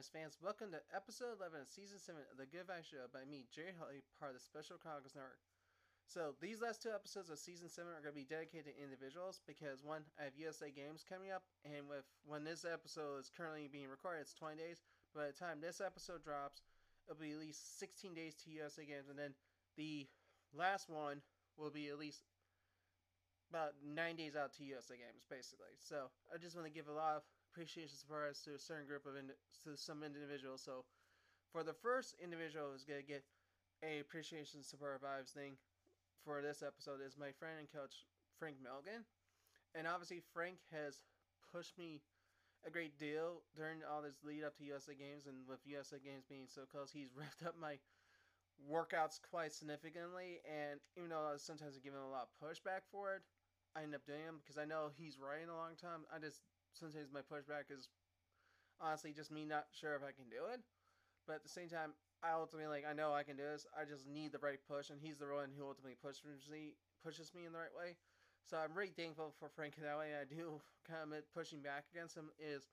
Vibes fans, welcome to episode 11 of season 7 of The Good Vibes Show by me, Jerry Holly, part of the Special Chronicles Network. So, these last two episodes of season 7 are going to be dedicated to individuals because, one, I have USA Games coming up, and with when this episode is currently being recorded, it's 20 days. By the time this episode drops, it'll be at least 16 days to USA Games, and then the last one will be at least about nine days out to USA Games, basically. So, I just want to give a lot of appreciation support to a certain group of ind- to some individuals. So, for the first individual who's gonna get a appreciation support vibes thing for this episode is my friend and coach Frank Milligan, and obviously Frank has pushed me a great deal during all this lead up to USA Games, and with USA Games being so close, he's revved up my workouts quite significantly. And even though I was sometimes giving a lot of pushback for it, I end up doing them because I know he's right in a long time. I just sometimes my pushback is honestly just me not sure if I can do it. But at the same time, I ultimately like I know I can do this. I just need the right push, and he's the one who ultimately pushes me pushes me in the right way. So I'm really thankful for Frank in that way. I do kind of pushing back against him is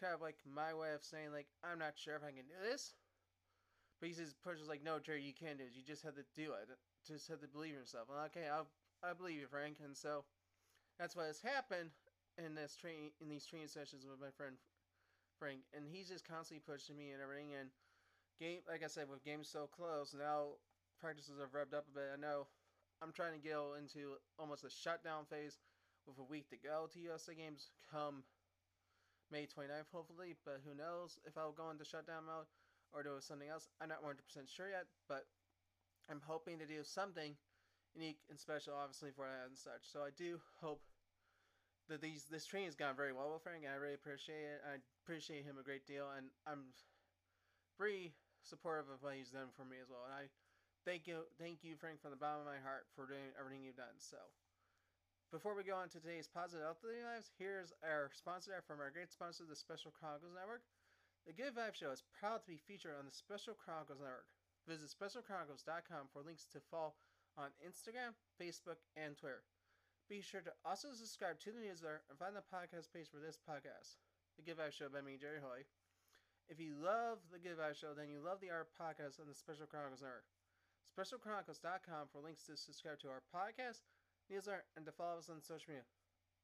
kind of like my way of saying like I'm not sure if I can do this. But he says pushes like no Jerry you can do it. You just have to do it. Just have to believe in yourself. Well, okay, I I believe you, Frank, and so that's what has happened in this train in these training sessions with my friend Frank, and he's just constantly pushing me and everything. And game, like I said, with games so close now, practices have revved up a bit. I know I'm trying to go into almost a shutdown phase with a week to go to USA games come May 29th, hopefully. But who knows if I'll go into shutdown mode or do something else. I'm not 100% sure yet, but I'm hoping to do something unique and special, obviously, for that and such. So I do hope that these this training has gone very well with Frank, I really appreciate it. I appreciate him a great deal, and I'm very supportive of what he's done for me as well. And I thank you, thank you, Frank, from the bottom of my heart for doing everything you've done. So, before we go on to today's positive healthy lives, here's our sponsor from our great sponsor, the Special Chronicles Network. The Good Vibe Show is proud to be featured on the Special Chronicles Network. Visit specialchronicles.com for links to follow on Instagram, Facebook, and Twitter. Be sure to also subscribe to the newsletter and find the podcast page for this podcast, The Vibe Show by me, Jerry Hoy. If you love The Vibe Show, then you love the Art Podcast on the Special Chronicles Network. SpecialChronicles.com for links to subscribe to our podcast, newsletter, and to follow us on social media.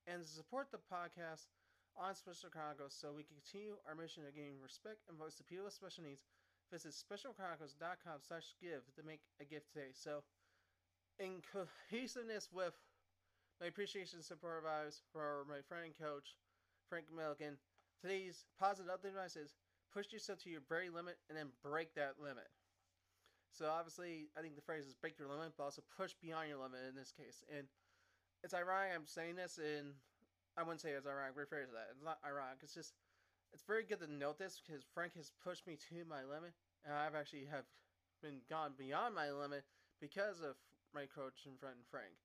And to support the podcast on Special Chronicles so we can continue our mission of giving respect and voice to people with special needs, visit specialchronicles.com slash give to make a gift today. So, in cohesiveness with my appreciation and support vibes for my friend and coach, Frank Milligan. Today's positive update advice is push yourself to your very limit and then break that limit. So obviously, I think the phrase is break your limit, but also push beyond your limit in this case. And it's ironic I'm saying this, and I wouldn't say it's ironic. Rephrase that. It's not ironic. It's just it's very good to note this because Frank has pushed me to my limit, and I've actually have been gone beyond my limit because of my coach and friend Frank.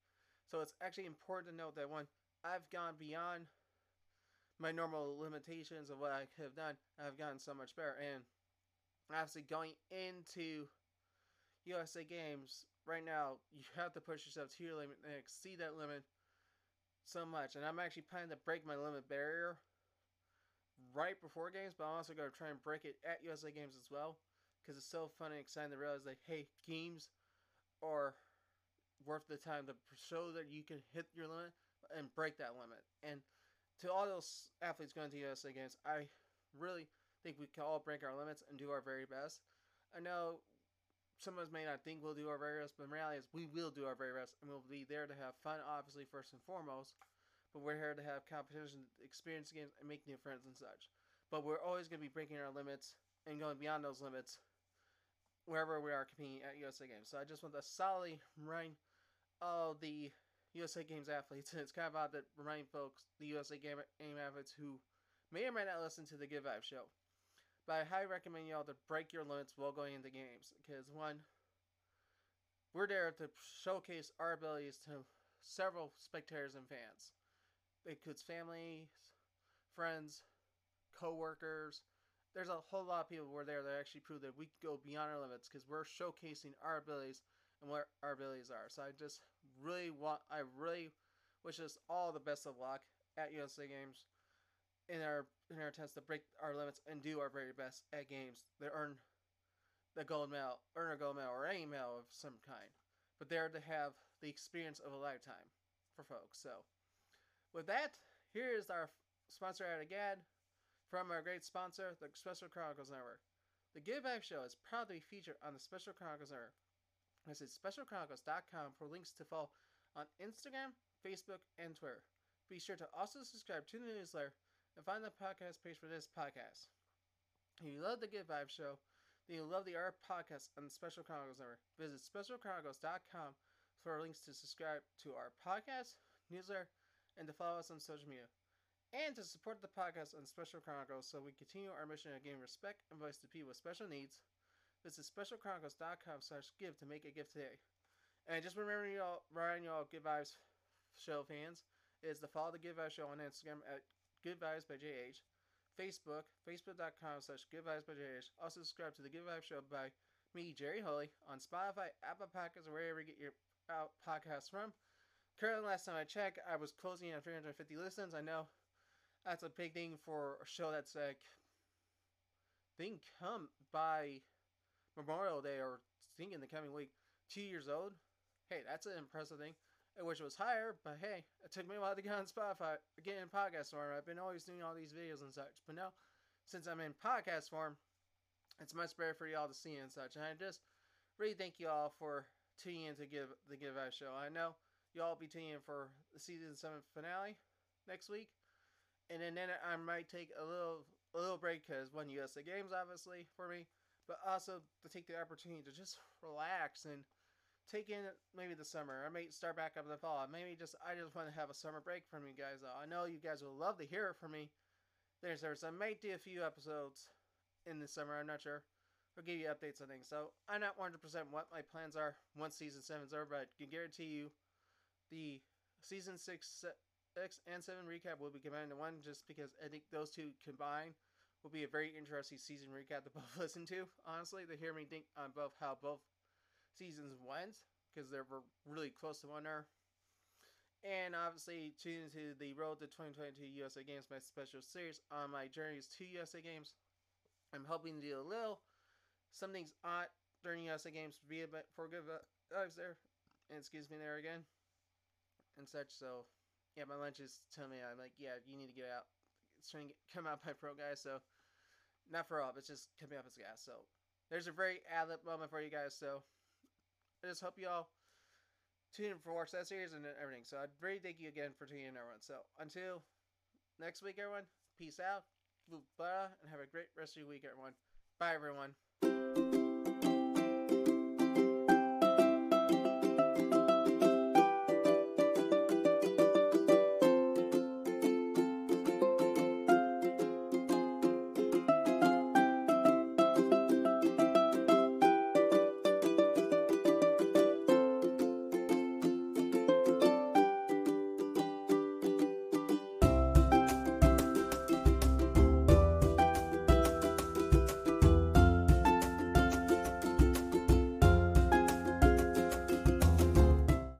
So it's actually important to note that when I've gone beyond my normal limitations of what I could have done, I've gotten so much better. And obviously, going into USA Games right now, you have to push yourself to your limit and exceed that limit so much. And I'm actually planning to break my limit barrier right before games, but I'm also going to try and break it at USA Games as well because it's so fun and exciting to realize like, hey, games are worth the time to show that you can hit your limit and break that limit. And to all those athletes going to USA Games, I really think we can all break our limits and do our very best. I know some of us may not think we'll do our very best, but the reality is we will do our very best, and we'll be there to have fun, obviously, first and foremost. But we're here to have competition, experience games, and make new friends and such. But we're always going to be breaking our limits and going beyond those limits wherever we are competing at USA Games. So I just want to solidly remind all the USA Games athletes, and it's kind of odd that remind folks, the USA Game athletes who may or may not listen to the Good Vibe show. But I highly recommend y'all to break your limits while going into games. Because, one, we're there to showcase our abilities to several spectators and fans. It includes families, friends, co workers. There's a whole lot of people who are there that actually prove that we go beyond our limits because we're showcasing our abilities and what our abilities are. So I just really want, I really wish us all the best of luck at USA Games. in our in our attempts to break our limits and do our very best at games that earn the gold medal, earn a gold medal, or any medal of some kind. But they're to have the experience of a lifetime for folks. So, with that, here is our sponsor ad again from our great sponsor, the Special Chronicles Network. The Give Back Show is proud to be featured on the Special Chronicles Network. Visit specialchronicles.com for links to follow on Instagram, Facebook, and Twitter. Be sure to also subscribe to the newsletter and find the podcast page for this podcast. If you love the Give Vibe Show, then you'll love the art podcast on the Special Chronicles Network. Visit specialchronicles.com for links to subscribe to our podcast, newsletter, and to follow us on social media and to support the podcast on Special Chronicles so we continue our mission of giving respect and voice to people with special needs. Visit specialchronicles.com slash give to make a gift today. And just remember y'all, Ryan, y'all Good Vibes show fans, is to follow the Good Vibes show on Instagram at Good Vibes by JH. Facebook, facebook.com slash Good Vibes by JH. Also subscribe to the Good Vibes show by me, Jerry Holy, on Spotify, Apple Podcasts, or wherever you get your out podcasts from. Currently, last time I checked, I was closing on 350 listens. I know that's a big thing for a show that's like think come by Memorial Day or think in the coming week two years old. Hey, that's an impressive thing. I wish it was higher, but hey, it took me a while to get on Spotify, get in podcast form. I've been always doing all these videos and such, but now since I'm in podcast form, it's much better for y'all to see and such. And I just really thank you all for tuning in to give the Give Out show. I know y'all be tuning in for the season seven finale next week and then, then I might take a little a little break because one USA Games obviously for me, but also to take the opportunity to just relax and take in maybe the summer. I may start back up in the fall. Maybe just I just want to have a summer break from you guys. I know you guys will love to hear it from me. There's there's I might do a few episodes in the summer. I'm not sure. I'll give you updates on things. So I'm not 100% what my plans are once season seven's over, but I can guarantee you the season six six and seven recap will be combined into one, just because I think those two combined will be a very interesting season recap to both listen to. Honestly, to hear me think on both how both seasons went, because they were really close to one another. And obviously, tune into the Road to 2022 USA Games, my special series on my journeys to USA Games. I'm hoping to do a little something's odd during USA Games to be a bit for good vibes oh, there. And excuse me there again. And such, so yeah, my lunch is telling me I'm like, yeah, you need to get out. It's trying to come out by pro guys, so not for all, but it's just coming up as gas. So there's a very ad moment for you guys. So I just hope you all tune in for watch that series and everything. So I'd really thank you again for tuning in, everyone. So until next week, everyone, peace out, and have a great rest of your week, everyone. Bye, everyone.